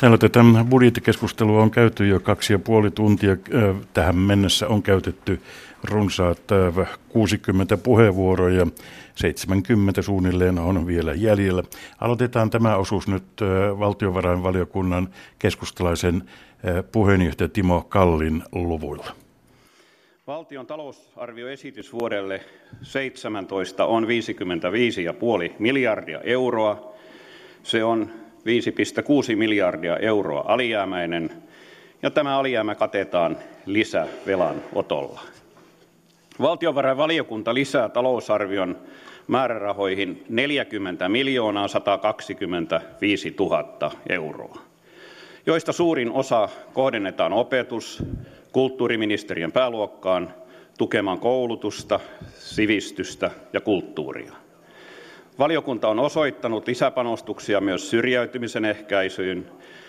Täällä tätä budjettikeskustelua on käyty jo kaksi ja puoli tuntia. Tähän mennessä on käytetty runsaat 60 puheenvuoroa ja 70 suunnilleen on vielä jäljellä. Aloitetaan tämä osuus nyt valtiovarainvaliokunnan keskustalaisen puheenjohtaja Timo Kallin luvuilla. Valtion talousarvioesitys vuodelle 17 on 55,5 miljardia euroa. Se on 5,6 miljardia euroa alijäämäinen ja tämä alijäämä katetaan lisävelanotolla. Valtiovarainvaliokunta lisää talousarvion määrärahoihin 40 miljoonaa 125 000 euroa, joista suurin osa kohdennetaan opetus- kulttuuriministeriön pääluokkaan tukemaan koulutusta, sivistystä ja kulttuuria. Valiokunta on osoittanut lisäpanostuksia myös syrjäytymisen ehkäisyyn,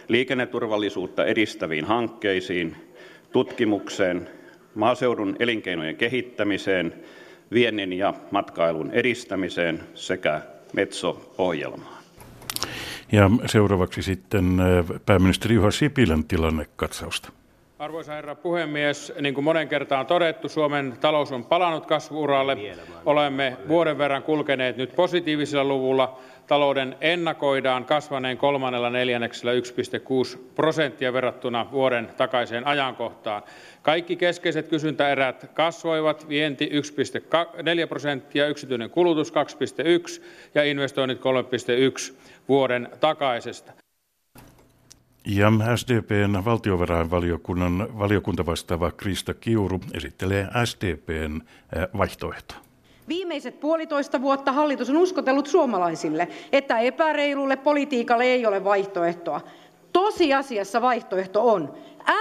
liikenneturvallisuutta edistäviin hankkeisiin, tutkimukseen, maaseudun elinkeinojen kehittämiseen, viennin ja matkailun edistämiseen sekä Metso-ohjelmaan. Ja seuraavaksi sitten pääministeri Juha Sipilän tilannekatsausta. Arvoisa herra puhemies, niin kuin monen kertaan todettu, Suomen talous on palannut kasvuuralle. Olemme vuoden verran kulkeneet nyt positiivisella luvulla. Talouden ennakoidaan kasvaneen kolmannella neljänneksellä 1,6 prosenttia verrattuna vuoden takaiseen ajankohtaan. Kaikki keskeiset kysyntäerät kasvoivat, vienti 1,4 prosenttia, yksityinen kulutus 2,1 ja investoinnit 3,1 vuoden takaisesta. Ja SDPn valtiovarainvaliokunnan valiokuntavastaava Krista Kiuru esittelee SDPn vaihtoehto. Viimeiset puolitoista vuotta hallitus on uskotellut suomalaisille, että epäreilulle politiikalle ei ole vaihtoehtoa. Tosiasiassa vaihtoehto on.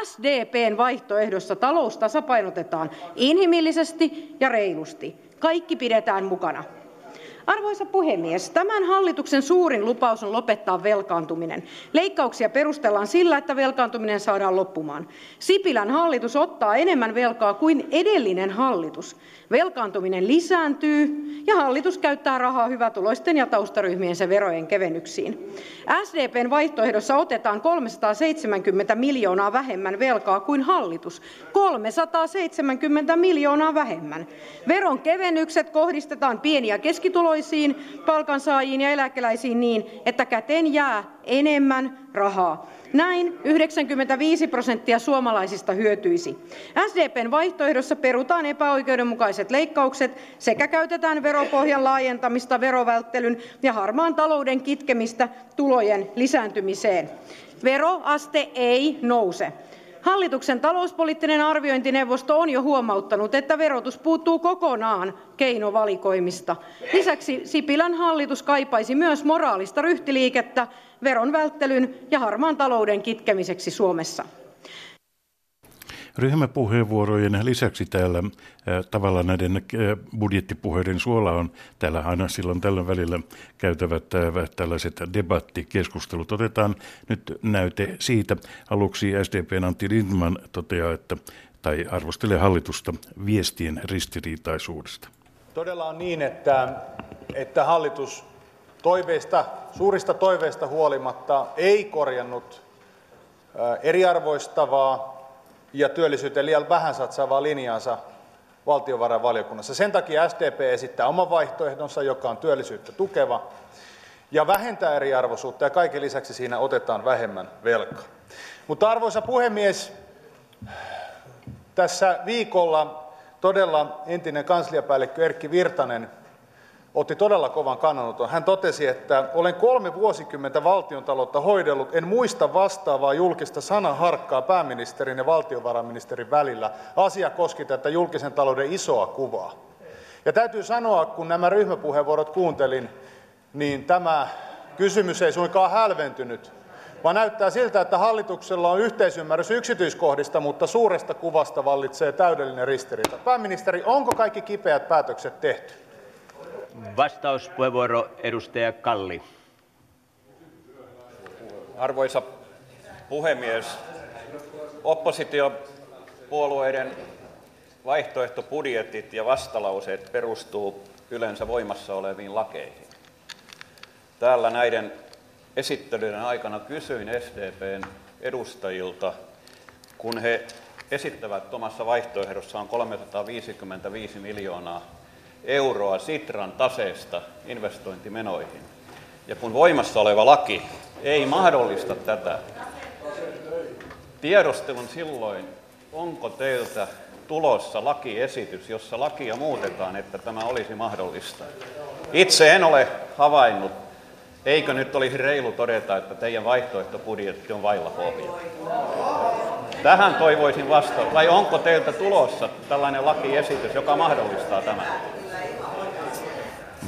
SDPn vaihtoehdossa talous tasapainotetaan inhimillisesti ja reilusti. Kaikki pidetään mukana. Arvoisa puhemies, tämän hallituksen suurin lupaus on lopettaa velkaantuminen. Leikkauksia perustellaan sillä, että velkaantuminen saadaan loppumaan. Sipilän hallitus ottaa enemmän velkaa kuin edellinen hallitus. Velkaantuminen lisääntyy ja hallitus käyttää rahaa hyvätuloisten ja taustaryhmiensä verojen kevennyksiin. SDPn vaihtoehdossa otetaan 370 miljoonaa vähemmän velkaa kuin hallitus. 370 miljoonaa vähemmän. Veron kevennykset kohdistetaan pieni- ja keskituloisiin, palkansaajiin ja eläkeläisiin niin, että käteen jää enemmän rahaa. Näin 95 prosenttia suomalaisista hyötyisi. SDPn vaihtoehdossa perutaan epäoikeudenmukaiset leikkaukset sekä käytetään veropohjan laajentamista verovälttelyn ja harmaan talouden kitkemistä tulojen lisääntymiseen. Veroaste ei nouse. Hallituksen talouspoliittinen arviointineuvosto on jo huomauttanut, että verotus puuttuu kokonaan keinovalikoimista. Lisäksi Sipilän hallitus kaipaisi myös moraalista ryhtiliikettä veron välttelyn ja harmaan talouden kitkemiseksi Suomessa. Ryhmäpuheenvuorojen lisäksi täällä tavallaan näiden budjettipuheiden suola on täällä aina silloin tällöin välillä käytävät tällaiset debattikeskustelut. Otetaan nyt näyte siitä. Aluksi SDPn Antti Lindman toteaa, että tai arvostelee hallitusta viestien ristiriitaisuudesta. Todella on niin, että, että hallitus toiveista, suurista toiveista huolimatta ei korjannut eriarvoistavaa ja työllisyyteen liian vähän satsaavaa linjaansa valtiovarainvaliokunnassa. Sen takia SDP esittää oman vaihtoehdonsa, joka on työllisyyttä tukeva ja vähentää eriarvoisuutta ja kaiken lisäksi siinä otetaan vähemmän velkaa. Mutta arvoisa puhemies, tässä viikolla todella entinen kansliapäällikkö Erkki Virtanen otti todella kovan kannanoton. Hän totesi, että olen kolme vuosikymmentä valtiontaloutta hoidellut, en muista vastaavaa julkista sanaharkkaa pääministerin ja valtiovarainministerin välillä. Asia koski tätä julkisen talouden isoa kuvaa. Ja täytyy sanoa, kun nämä ryhmäpuheenvuorot kuuntelin, niin tämä kysymys ei suinkaan hälventynyt, vaan näyttää siltä, että hallituksella on yhteisymmärrys yksityiskohdista, mutta suuresta kuvasta vallitsee täydellinen ristiriita. Pääministeri, onko kaikki kipeät päätökset tehty? Vastauspuheenvuoro edustaja Kalli. Arvoisa puhemies, oppositiopuolueiden vaihtoehtobudjetit ja vastalauseet perustuu yleensä voimassa oleviin lakeihin. Täällä näiden esittelyiden aikana kysyin SDPn edustajilta, kun he esittävät omassa vaihtoehdossaan 355 miljoonaa euroa Sitran taseesta investointimenoihin. Ja kun voimassa oleva laki ei mahdollista tätä, tiedostelun silloin, onko teiltä tulossa lakiesitys, jossa lakia muutetaan, että tämä olisi mahdollista. Itse en ole havainnut, eikö nyt olisi reilu todeta, että teidän vaihtoehtobudjetti on vailla pohjaa. Tähän toivoisin vastata. Vai onko teiltä tulossa tällainen lakiesitys, joka mahdollistaa tämän?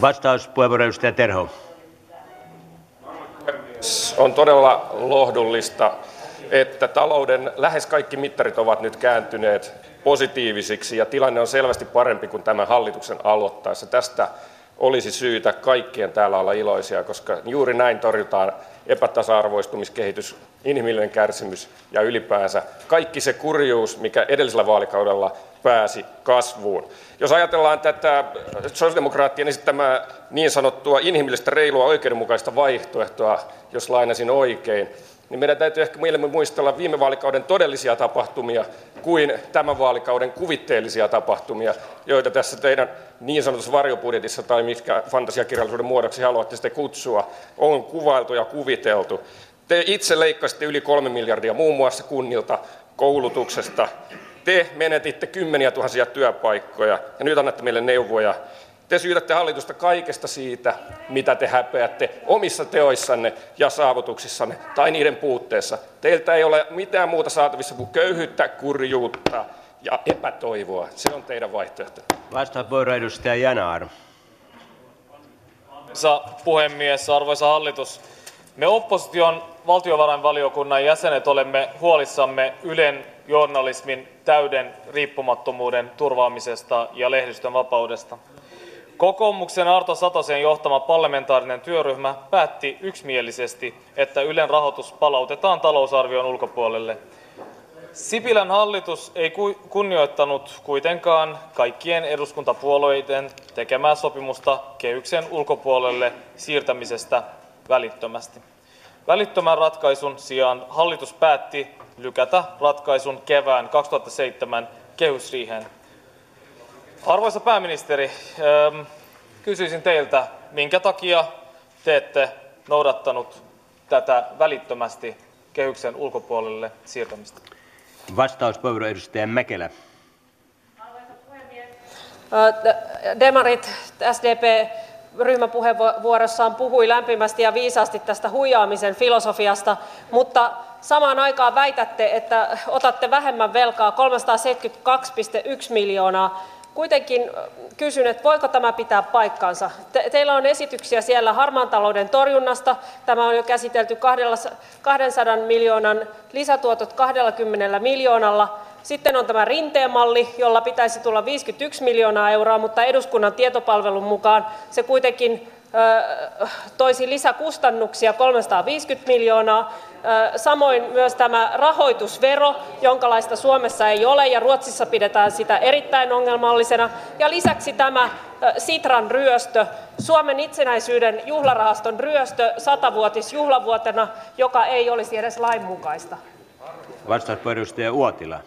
Vastauspuheenvuoro edustaja Terho. On todella lohdullista, että talouden lähes kaikki mittarit ovat nyt kääntyneet positiivisiksi ja tilanne on selvästi parempi kuin tämän hallituksen aloittaessa. Tästä olisi syytä kaikkien täällä olla iloisia, koska juuri näin torjutaan epätasa-arvoistumiskehitys, inhimillinen kärsimys ja ylipäänsä kaikki se kurjuus, mikä edellisellä vaalikaudella pääsi kasvuun. Jos ajatellaan tätä sosiaalidemokraattien esittämää niin sanottua inhimillistä, reilua, oikeudenmukaista vaihtoehtoa, jos lainasin oikein, niin meidän täytyy ehkä mieluummin muistella viime vaalikauden todellisia tapahtumia kuin tämän vaalikauden kuvitteellisia tapahtumia, joita tässä teidän niin sanotussa varjobudjetissa tai mitkä fantasiakirjallisuuden muodoksi haluatte sitten kutsua, on kuvailtu ja kuviteltu. Te itse leikkasitte yli kolme miljardia muun muassa kunnilta, koulutuksesta. Te menetitte kymmeniä tuhansia työpaikkoja ja nyt annatte meille neuvoja te syytätte hallitusta kaikesta siitä, mitä te häpeätte omissa teoissanne ja saavutuksissanne tai niiden puutteessa. Teiltä ei ole mitään muuta saatavissa kuin köyhyyttä, kurjuutta ja epätoivoa. Se on teidän vaihtoehto. Vastausvuoro edustaja Janaar. Arvoisa puhemies, arvoisa hallitus. Me opposition valtiovarainvaliokunnan jäsenet olemme huolissamme Ylen journalismin täyden riippumattomuuden turvaamisesta ja lehdistön vapaudesta. Kokoomuksen Arto Satosen johtama parlamentaarinen työryhmä päätti yksimielisesti, että Ylen rahoitus palautetaan talousarvion ulkopuolelle. Sipilän hallitus ei kunnioittanut kuitenkaan kaikkien eduskuntapuolueiden tekemää sopimusta kehyksen ulkopuolelle siirtämisestä välittömästi. Välittömän ratkaisun sijaan hallitus päätti lykätä ratkaisun kevään 2007 kehysriiheen Arvoisa pääministeri, ähm, kysyisin teiltä, minkä takia te ette noudattanut tätä välittömästi kehyksen ulkopuolelle siirtämistä? Vastauspuheenvuoro edustaja Mäkelä. Arvoisa puhemies. Demarit, SDP, ryhmäpuheenvuorossaan puhui lämpimästi ja viisaasti tästä huijaamisen filosofiasta, mutta samaan aikaan väitätte, että otatte vähemmän velkaa 372,1 miljoonaa Kuitenkin kysyn, että voiko tämä pitää paikkansa. Te, teillä on esityksiä siellä harmaan talouden torjunnasta. Tämä on jo käsitelty 200 miljoonan lisätuotot 20 miljoonalla. Sitten on tämä rinteen-malli, jolla pitäisi tulla 51 miljoonaa euroa, mutta eduskunnan tietopalvelun mukaan se kuitenkin toisi lisäkustannuksia 350 miljoonaa. Samoin myös tämä rahoitusvero, jonkalaista Suomessa ei ole ja Ruotsissa pidetään sitä erittäin ongelmallisena. Ja lisäksi tämä Sitran ryöstö, Suomen itsenäisyyden juhlarahaston ryöstö satavuotisjuhlavuotena, joka ei olisi edes lainmukaista. Edustaja Uotila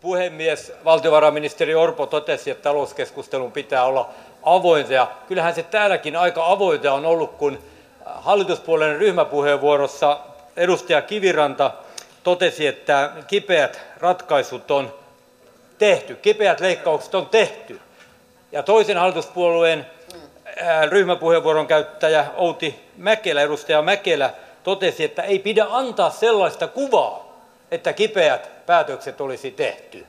puhemies valtiovarainministeri orpo totesi että talouskeskustelun pitää olla avointa. Ja kyllähän se täälläkin aika avointa on ollut kun hallituspuolueen ryhmäpuheenvuorossa edustaja kiviranta totesi että kipeät ratkaisut on tehty kipeät leikkaukset on tehty. Ja toisen hallituspuolueen ryhmäpuheenvuoron käyttäjä outi mäkelä totesi että ei pidä antaa sellaista kuvaa että kipeät päätökset olisi tehty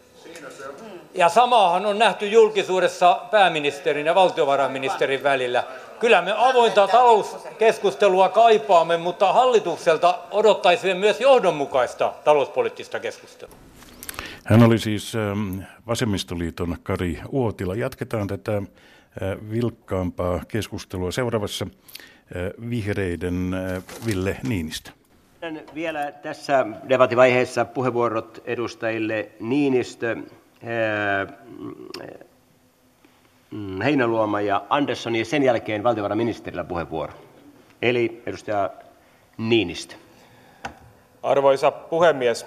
ja samaahan on nähty julkisuudessa pääministerin ja valtiovarainministerin välillä kyllä me avointa talouskeskustelua kaipaamme mutta hallitukselta odottaisimme myös johdonmukaista talouspoliittista keskustelua hän oli siis ähm, vasemmistoliiton Kari Uotila. Jatketaan tätä äh, vilkkaampaa keskustelua seuraavassa äh, vihreiden äh, Ville Niinistä. Vielä tässä debattivaiheessa puheenvuorot edustajille Niinistö, Heinäluoma ja Andersson ja sen jälkeen valtiovarainministerillä puheenvuoro. eli edustaja niinistö arvoisa puhemies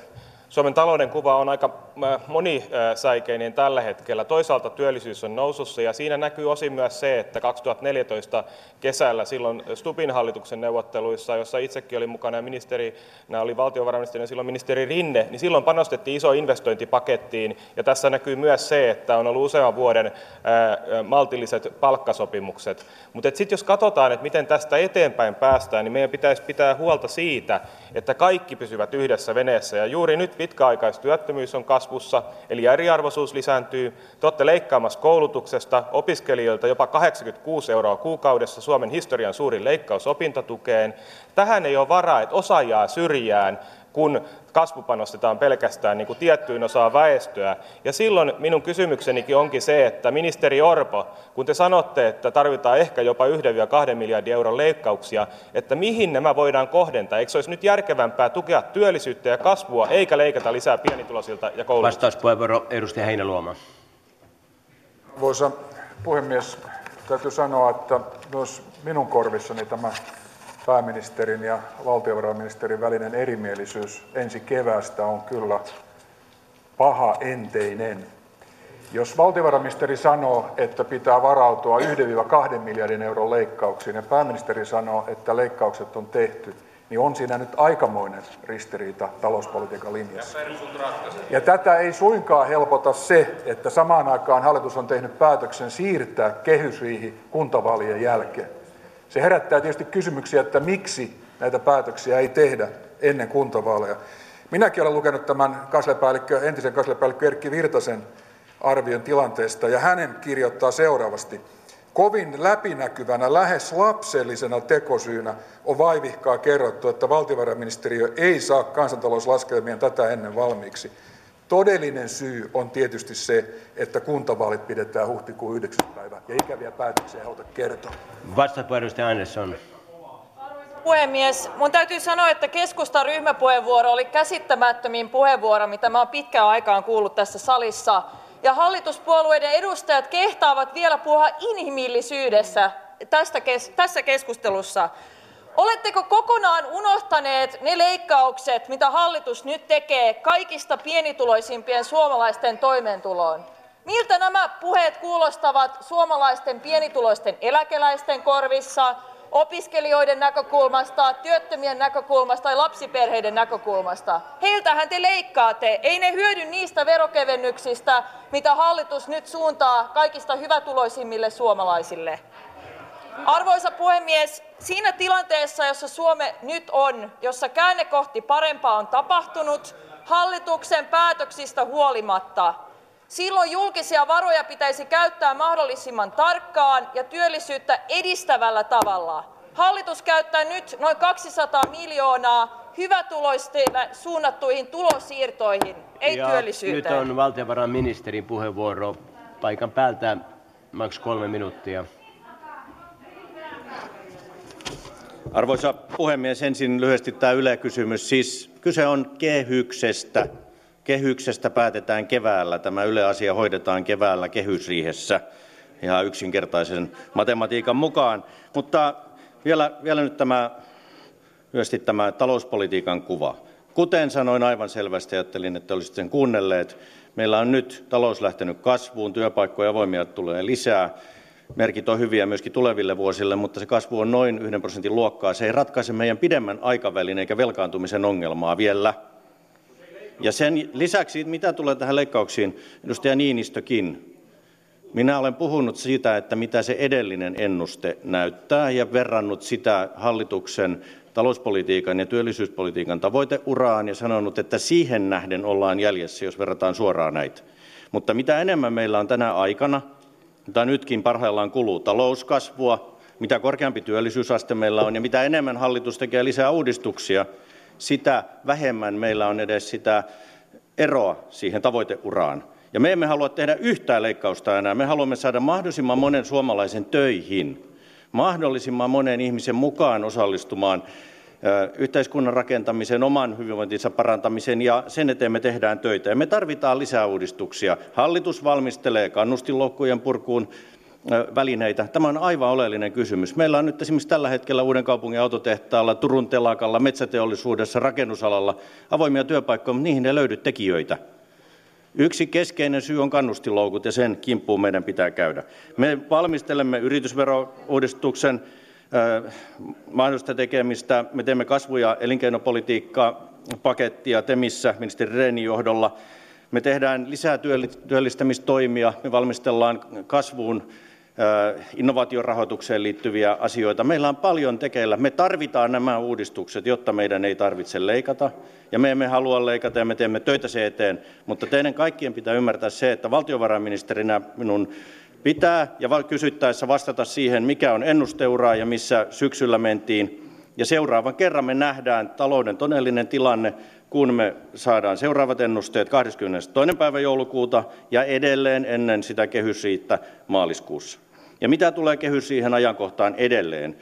suomen talouden kuva on aika monisäikeinen tällä hetkellä. Toisaalta työllisyys on nousussa ja siinä näkyy osin myös se että kaksituhattaneljätoista kesällä silloin stubbin hallituksen neuvotteluissa joissa itsekin olin mukana ja ministerinä oli valtiovarainministeri ja silloin ministeri rinne niin silloin panostettiin isoon investointipakettiin. Ja tässä näkyy myös se että on ollut usean vuoden maltilliset palkkasopimukset. Mutta sitten jos katsotaan että miten tästä eteenpäin päästään niin meidän pitäisi pitää huolta siitä että kaikki pysyvät yhdessä veneessä. Ja juuri nyt pitkäaikaistyöttömyys on kasvussa eli eriarvoisuus lisääntyy. Te olette leikkaamassa koulutuksesta opiskelijoilta jopa kahdeksankymmentäkuusi euroa kuukaudessa suomen historian suurin leikkaus opintotukeen. Tähän ei ole varaa että osa jää syrjään kun kasvupanostetaan pelkästään niin kuin tiettyyn osaan väestöä. Ja silloin minun kysymyksenikin onkin se että ministeri orpo kun te sanotte että tarvitaan ehkä jopa yhden viiva kahden miljardin euron leikkauksia että mihin nämä voidaan kohdentaa? Eikö olisi nyt järkevämpää tukea työllisyyttä ja kasvua eikä leikata lisää pienituloisilta ja koulutuksesta vastauspuheenvuoro edustaja heinäluoma. Arvoisa puhemies täytyy sanoa että myös minun korvissani tämä pääministerin ja valtiovarainministerin välinen erimielisyys ensi keväästä on kyllä pahaenteinen jos valtiovarainministeri sanoo että pitää varautua yhden viiva kahden miljardin euron leikkauksiin ja pääministeri sanoo että leikkaukset on tehty niin on siinä nyt aikamoinen ristiriita talouspolitiikan linjassa. Ja tätä ei suinkaan helpota se että samaan aikaan hallitus on tehnyt päätöksen siirtää kehysriihi kuntavaalien jälkeen se herättää tietysti kysymyksiä että miksi näitä päätöksiä ei tehdä ennen kuntavaaleja. Minäkin olen lukenut tämän entisen kansliapäällikkö erkki virtasen arvion tilanteesta ja hän kirjoittaa seuraavasti. Kovin läpinäkyvänä lähes lapsellisena tekosyynä on vaivihkaa kerrottu että valtiovarainministeriö ei saa kansantalouslaskelmia tätä ennen valmiiksi. Todellinen syy on tietysti se että kuntavaalit pidetään huhtikuun yhdeksäs ja ikäviä päätöksiä ei haluta kertoa. Andersson. Puhemies minun täytyy sanoa että keskustan ryhmäpuheenvuoro oli käsittämättömin puheenvuoro mitä minä olen pitkään aikaan kuullut tässä salissa. Ja hallituspuolueiden edustajat kehtaavat vielä puhua inhimillisyydestä tästä, tässä keskustelussa. Oletteko kokonaan unohtaneet ne leikkaukset mitä hallitus nyt tekee kaikista pienituloisimpien suomalaisten toimeentuloon miltä nämä puheet kuulostavat suomalaisten pienituloisten eläkeläisten korvissa opiskelijoiden näkökulmasta työttömien näkökulmasta tai lapsiperheiden näkökulmasta? Heiltähän te leikkaatte. Ei ne hyödy niistä veronkevennyksistä mitä hallitus nyt suuntaa kaikista hyvätuloisimmille suomalaisille. Arvoisa puhemies siinä tilanteessa jossa suomi nyt on jossa käänne kohti parempaa on tapahtunut hallituksen päätöksistä huolimatta silloin julkisia varoja pitäisi käyttää mahdollisimman tarkkaan ja työllisyyttä edistävällä tavalla. Hallitus käyttää nyt noin kaksisataa miljoonaa hyvätuloisille suunnattuihin tulonsiirtoihin ei ja työllisyyteen. nyt on valtiovarainministerin puheenvuoro paikan päältä maks kolme minuuttia. Arvoisa puhemies ensin lyhyesti tämä yle kysymys siis kyse on kehyksestä kehyksestä päätetään keväällä. Tämä yle asia hoidetaan keväällä kehysriihessä ihan yksinkertaisen matematiikan mukaan. Mutta vielä vielä nyt tämä lyhyesti tämä talouspolitiikan kuva. Kuten sanoin aivan selvästi ajattelin että olisitte sen kuunnelleet. Meillä on nyt talous lähtenyt kasvuun työpaikkoja avoimia tulee lisää. Merkit ovat hyviä myöskin tuleville vuosille mutta se kasvu on noin yhden prosentin luokkaa. Se ei ratkaise meidän pidemmän aikavälin eikä velkaantumisen ongelmaa vielä sen lisäksi mitä tulee tähän leikkauksiin edustaja niinistökin minä olen puhunut siitä että mitä se edellinen ennuste näyttää ja verrannut sitä hallituksen talouspolitiikan ja työllisyyspolitiikan tavoiteuraan ja sanonut että siihen nähden ollaan jäljessä jos verrataan suoraan näitä. Mutta mitä enemmän meillä on tänä aikana jota nytkin parhaillaan kuluu talouskasvua mitä korkeampi työllisyysaste meillä on ja mitä enemmän hallitus tekee lisää uudistuksia sitä vähemmän meillä on edes sitä eroa siihen tavoiteuraan. Ja me emme halua tehdä yhtään leikkausta enää. Me haluamme saada mahdollisimman monen suomalaisen töihin mahdollisimman monen ihmisen mukaan osallistumaan yhteiskunnan rakentamiseen oman hyvinvointinsa parantamiseen ja sen eteen me tehdään töitä. Me tarvitsemme lisää uudistuksia. Hallitus valmistelee kannustinloukkujen purkuun välineitä. Tämä on aivan oleellinen kysymys. Meillä on nyt esimerkiksi tällä hetkellä uudenkaupungin autotehtaalla turun telakalla metsäteollisuudessa rakennusalalla avoimia työpaikkoja mutta niihin ei löydy tekijöitä. Yksi keskeinen syy on kannustinloukut ja sen kimppuun meidän pitää käydä. Me valmistelemme yritysverouudistuksen mahdollista tekemistä. Me teemme kasvu ja elinkeinopolitiikkaa pakettia temissä ministeri rehnin johdolla. Me teemme lisää työllistämistoimia. Me valmistelemme kasvuun innovaatiorahoitukseen liittyviä asioita. Meillä on paljon tekeillä. Me tarvitsemme nämä uudistukset jotta meidän ei tarvitse leikata. Ja me emme halua leikata ja me teemme töitä sen eteen. Mutta teidän kaikkien pitää ymmärtää se että valtiovarainministerinä minun pitää ja kysyttäessä vastata siihen mikä on ennusteura ja missä syksyllä mentiin. Ja seuraavan kerran me nähdään talouden todellinen tilanne kun me saamme seuraavat ennusteet kahdeskymmenestoinen päivä joulukuuta ja edelleen ennen sitä kehysriihtä maaliskuussa. Ja mitä tulee kehysriihen ajankohtaan edelleen?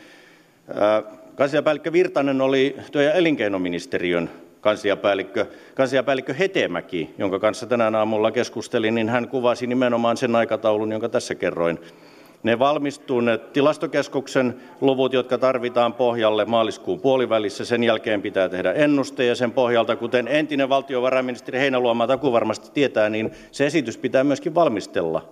Kansliapäällikkö virtanen oli työ ja elinkeinoministeriön kansliapäällikkö kansliapäällikkö hetemäki jonka kanssa tänään aamulla keskustelin niin hän kuvasi nimenomaan sen aikataulun jonka tässä kerroin ne tilastokeskuksen luvut jotka tarvitaan pohjalle maaliskuun puolivälissä. Sen jälkeen pitää tehdä ennuste ja sen pohjalta kuten entinen valtiovarainministeri heinäluoma takuuvarmasti tietää niin se esitys pitää myöskin valmistella.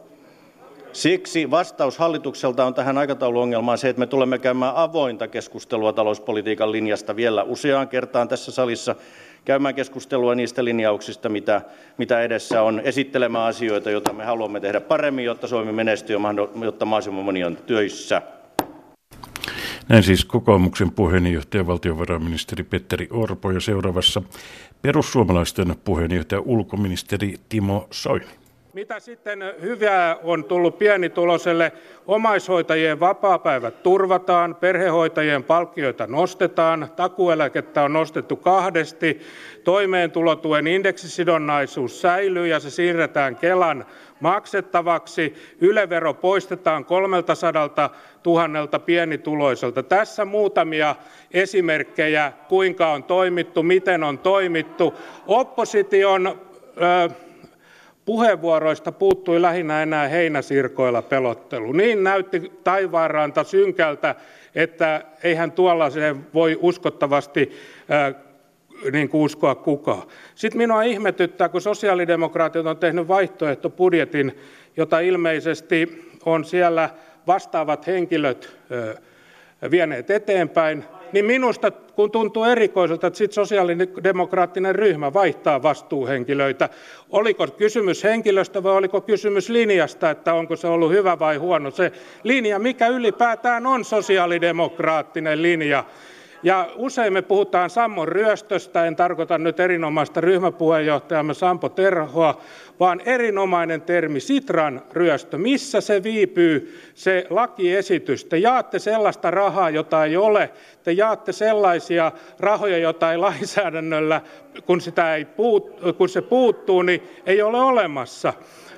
Siksi vastaus hallitukselta on tähän aikatauluongelmaan se että me tulemme käymään avointa keskustelua talouspolitiikan linjasta vielä useaan kertaan tässä salissa käymään keskustelua niistä linjauksista mitä mitä edessä on esittelemään asioita joita me haluamme tehdä paremmin jotta suomi menestyy ja jotta mahdollisimman moni on töissä. Näin siis kokoomuksen puheenjohtaja valtiovarainministeri petteri orpo ja seuraavassa perussuomalaisten puheenjohtaja ulkoministeri timo soini mitä sitten hyvää on tullut pienituloiselle? Omaishoitajien vapaapäivät turvataan perhehoitajien palkkioita nostetaan takuueläkettä on nostettu kahdesti toimeentulotuen indeksisidonnaisuus säilyy ja se siirretään kelan maksettavaksi. Yle vero poistetaan kolmeltasadaltatuhannelta pienituloiselta. Tässä muutamia esimerkkejä kuinka on toimittu miten on toimittu. Opposition puheenvuoroista puuttui lähinnä enää heinäsirkoilla pelottelu. Niin näytti taivaanranta synkältä että eihän tuollaiseen voi uskottavasti niin kuin uskoa kukaan. Sitten minua ihmetyttää kun sosiaalidemokraatit ovat tehneet vaihtoehtobudjetin jota ilmeisesti ovat siellä vastaavat henkilöt vieneet eteenpäin niin minusta tuntuu erikoiselta että sitten sosiaalidemokraattinen ryhmä vaihtaa vastuuhenkilöitä oliko kysymys henkilöstä vai oliko kysymys linjasta että onko se ollut hyvä vai huono se linja mikä ylipäätään on sosiaalidemokraattinen linja. ja usein me puhutaan sammon ryöstöstä. En tarkoita nyt erinomaista ryhmäpuheenjohtajaamme sampo terhoa vaan erinomainen termi sitran ryöstö. Missä se viipyy se lakiesitys? Te jaatte sellaista rahaa jota ei ole. Te jaatte sellaisia rahoja joita ei lainsäädännöllä kun, se puuttuu niin ei ole olemassa.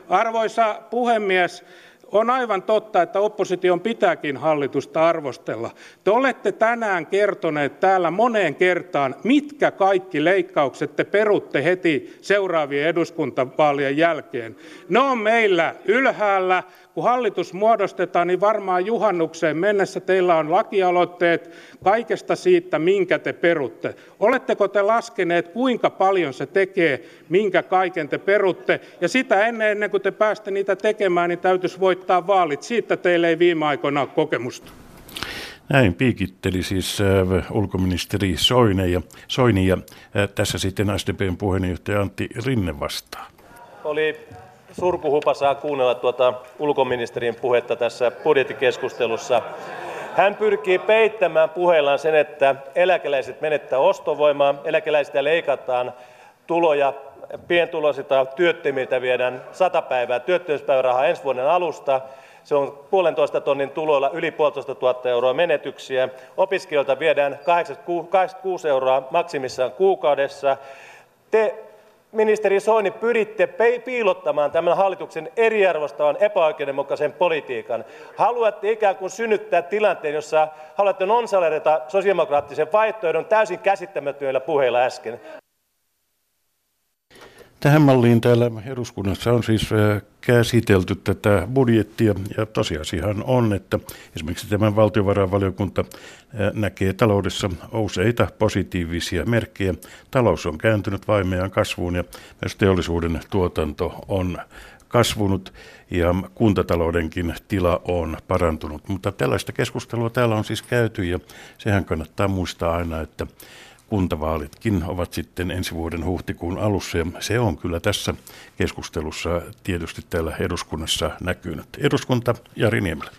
Arvoisa puhemies on aivan totta että opposition pitääkin hallitusta arvostella. Te olette tänään kertoneet täällä moneen kertaan mitkä kaikki leikkaukset te perutte heti seuraavien eduskuntavaalien jälkeen. Ne ovat meillä ylhäällä. Kun hallitus muodostetaan niin varmaan juhannukseen mennessä teillä on lakialoitteet kaikesta siitä minkä te perutte. Oletteko te laskeneet kuinka paljon se tekee minkä kaiken te perutte? Ja sitä ennen ennen kuin te pääsette niitä tekemään niin täytyisi voittaa vaalit siitä teillä ei viime aikoina ole kokemusta näin piikitteli siis äh, ulkoministeri Soini ja, Soini ja äh, tässä sitten SDPn puheenjohtaja Antti Rinne vastaa. Oli surkuhupasaa kuunnella tuota ulkoministerin puhetta tässä budjettikeskustelussa. Hän pyrkii peittämään puheillaan sen, että eläkeläiset menettää ostovoimaa, eläkeläisiltä leikataan tuloja, pientuloisilta työttömiltä viedään sata päivää työttömyyspäivärahaa ensi vuoden alusta. Se on puolentoista tonnin tuloilla yli puolitoista tuhatta euroa menetyksiä. Opiskelijoilta viedään 86 euroa maksimissaan kuukaudessa. Te ministeri soini pyritte piilottamaan tämän hallituksen eriarvoistavan epäoikeudenmukaisen politiikan haluatte ikään kuin synnyttää tilanteen jossa haluatte nonsaleerata sosiaalidemokraattisen vaihtoehdon täysin käsittämättömillä puheilla äsken Tähän malliin täällä eduskunnassa on siis käsitelty tätä budjettia ja tosiasiahan on, että esimerkiksi tämän valtiovarainvaliokunta näkee taloudessa useita positiivisia merkkejä. Talous on kääntynyt vaimeaan kasvuun ja myös teollisuuden tuotanto on kasvunut ja kuntataloudenkin tila on parantunut. Mutta tällaista keskustelua täällä on siis käyty ja sehän kannattaa muistaa aina, että kuntavaalitkin ovat sitten ensi vuoden huhtikuun alussa ja se on kyllä tässä keskustelussa tietysti täällä eduskunnassa näkynyt. Eduskunta Jari Niemelä.